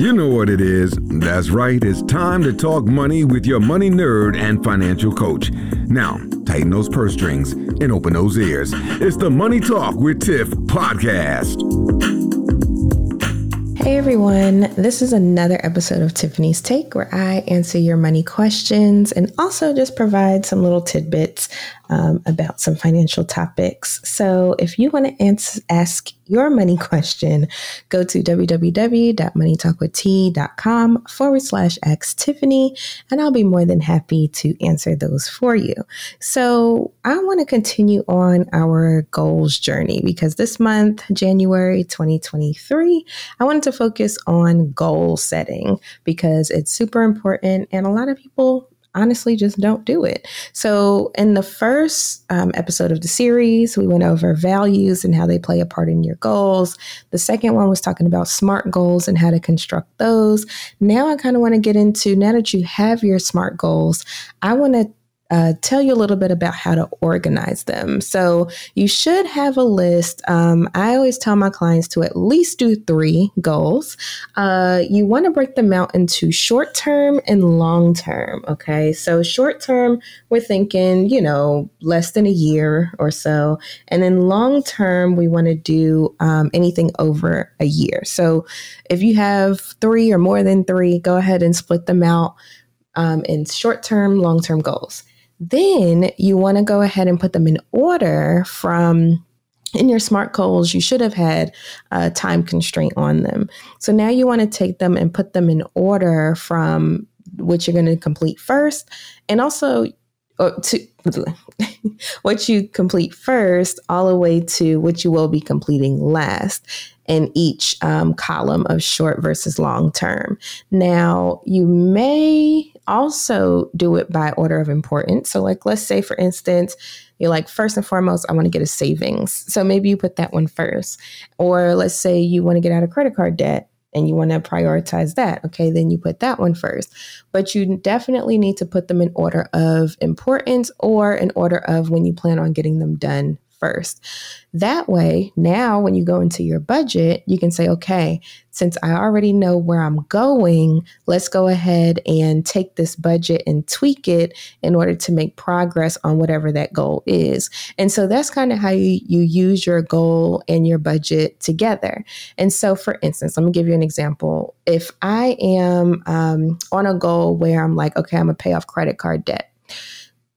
You know what it is. That's right. It's time to talk money with your money nerd and financial coach. Now, tighten those purse strings and open those ears. It's the Money Talk with Tiff podcast. Hey everyone, this is another episode of Tiffany's Take where I answer your money questions and also just provide some little tidbits um, about some financial topics. So if you want to ans- ask your money question, go to www.moneytalkwitht.com forward slash ask Tiffany, and I'll be more than happy to answer those for you. So I want to continue on our goals journey because this month, January 2023, I wanted to focus on goal setting because it's super important and a lot of people honestly just don't do it. So, in the first um, episode of the series, we went over values and how they play a part in your goals. The second one was talking about SMART goals and how to construct those. Now, I kind of want to get into now that you have your SMART goals, I want to uh, tell you a little bit about how to organize them. So you should have a list. Um, I always tell my clients to at least do three goals. Uh, you want to break them out into short term and long term. Okay. So short term, we're thinking, you know, less than a year or so. And then long term, we want to do um, anything over a year. So if you have three or more than three, go ahead and split them out um, in short term, long term goals. Then you want to go ahead and put them in order from in your smart goals, you should have had a time constraint on them. So now you want to take them and put them in order from what you're going to complete first, and also to what you complete first, all the way to what you will be completing last in each um, column of short versus long term. Now, you may also do it by order of importance. So, like, let's say, for instance, you're like, first and foremost, I want to get a savings. So maybe you put that one first. Or let's say you want to get out of credit card debt and you want to prioritize that. Okay, then you put that one first. But you definitely need to put them in order of importance or in order of when you plan on getting them done first. That way, now when you go into your budget, you can say, okay, since I already know where I'm going, let's go ahead and take this budget and tweak it in order to make progress on whatever that goal is. And so that's kind of how you, you use your goal and your budget together. And so, for instance, let me give you an example. If I am um, on a goal where I'm like, okay, I'm gonna pay off credit card debt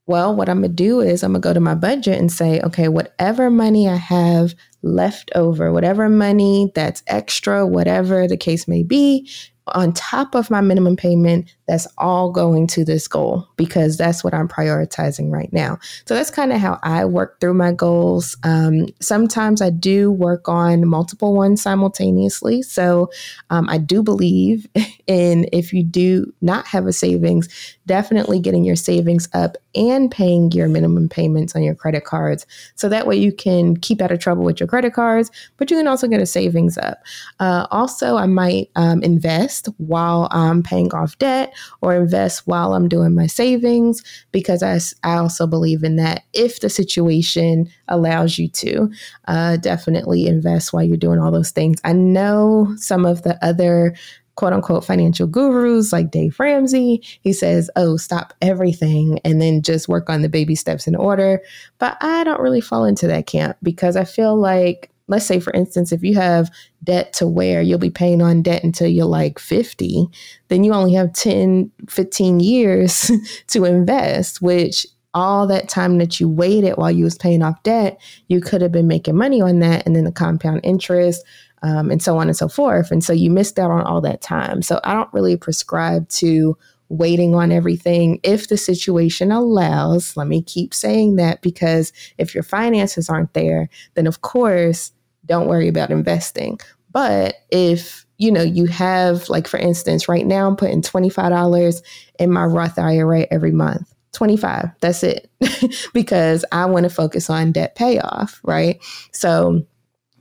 well, what I'm going to do is I'm going to go to my budget and say, okay, whatever money I have left over, whatever money that's extra, whatever the case may be, on top of my minimum payment, that's all going to this goal because that's what I'm prioritizing right now. So that's kind of how I work through my goals. Um, sometimes I do work on multiple ones simultaneously. So um, I do believe in if you do not have a savings, definitely getting your savings up and paying your minimum payments on your credit cards. So that way you can keep out of trouble with your credit cards, but you can also get a savings up. Uh, also, I might um, invest while I'm paying off debt or invest while I'm doing my savings because I, I also believe in that. If the situation allows you to, uh, definitely invest while you're doing all those things. I know some of the other quote unquote financial gurus like Dave Ramsey. He says, oh, stop everything and then just work on the baby steps in order. But I don't really fall into that camp because I feel like let's say for instance if you have debt to where you'll be paying on debt until you're like 50 then you only have 10 15 years to invest which all that time that you waited while you was paying off debt you could have been making money on that and then the compound interest um, and so on and so forth and so you missed out on all that time so i don't really prescribe to waiting on everything if the situation allows. Let me keep saying that because if your finances aren't there, then of course, don't worry about investing. But if you know you have like for instance, right now I'm putting $25 in my Roth IRA every month. 25. That's it. because I want to focus on debt payoff, right? So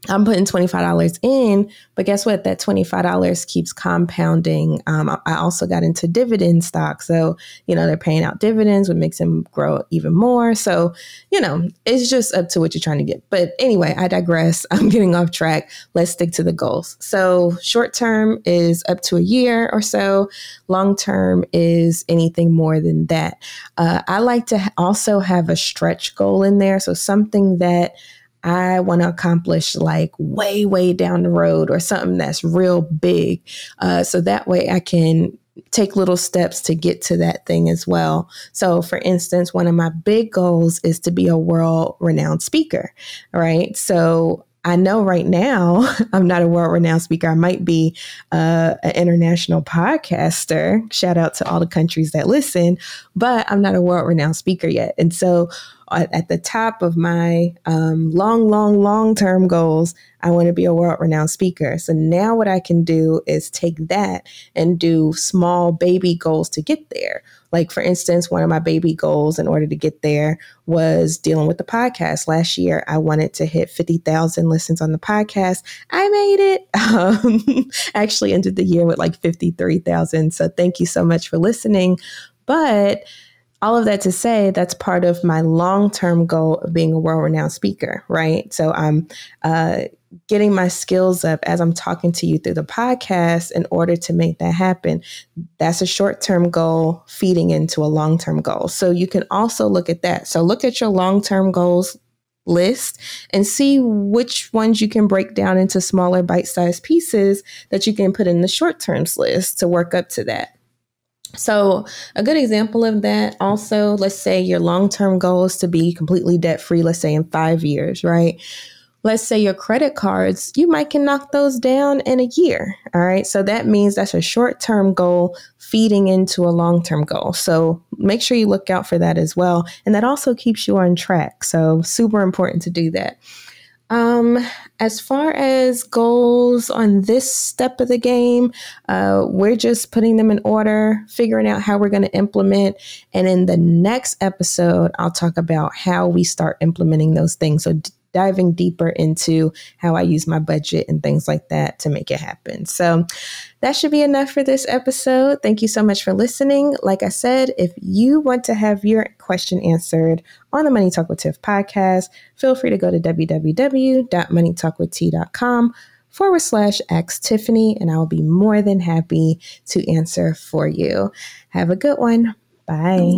I'm putting $25 in, but guess what? That $25 keeps compounding. Um, I also got into dividend stock. So, you know, they're paying out dividends, which makes them grow even more. So, you know, it's just up to what you're trying to get. But anyway, I digress. I'm getting off track. Let's stick to the goals. So, short term is up to a year or so, long term is anything more than that. Uh, I like to also have a stretch goal in there. So, something that I want to accomplish like way, way down the road or something that's real big. Uh, so that way I can take little steps to get to that thing as well. So, for instance, one of my big goals is to be a world renowned speaker, right? So, I know right now I'm not a world renowned speaker. I might be uh, an international podcaster. Shout out to all the countries that listen, but I'm not a world renowned speaker yet. And so, at the top of my um, long, long, long term goals, I want to be a world renowned speaker. So now what I can do is take that and do small baby goals to get there. Like, for instance, one of my baby goals in order to get there was dealing with the podcast. Last year, I wanted to hit 50,000 listens on the podcast. I made it. Um, actually ended the year with like 53,000. So thank you so much for listening. But all of that to say that's part of my long-term goal of being a world-renowned speaker right? So i'm uh, getting my skills up as i'm talking to you through the podcast in order to make that happen. That's a short-term goal feeding into a long-term goal. So you can also look at that. So look at your long-term goals list and see which ones you can break down into smaller bite-sized pieces that you can put in the short terms list to work up to that so, a good example of that also, let's say your long term goal is to be completely debt free, let's say in five years, right? Let's say your credit cards, you might can knock those down in a year. All right. So that means that's a short term goal feeding into a long term goal. So make sure you look out for that as well. And that also keeps you on track. So, super important to do that. Um, as far as goals on this step of the game, uh, we're just putting them in order, figuring out how we're going to implement. And in the next episode, I'll talk about how we start implementing those things. So, diving deeper into how I use my budget and things like that to make it happen. So that should be enough for this episode. Thank you so much for listening. Like I said, if you want to have your question answered on the Money Talk with Tiff podcast, feel free to go to www.moneytalkwitht.com forward slash ask Tiffany, and I'll be more than happy to answer for you. Have a good one. Bye.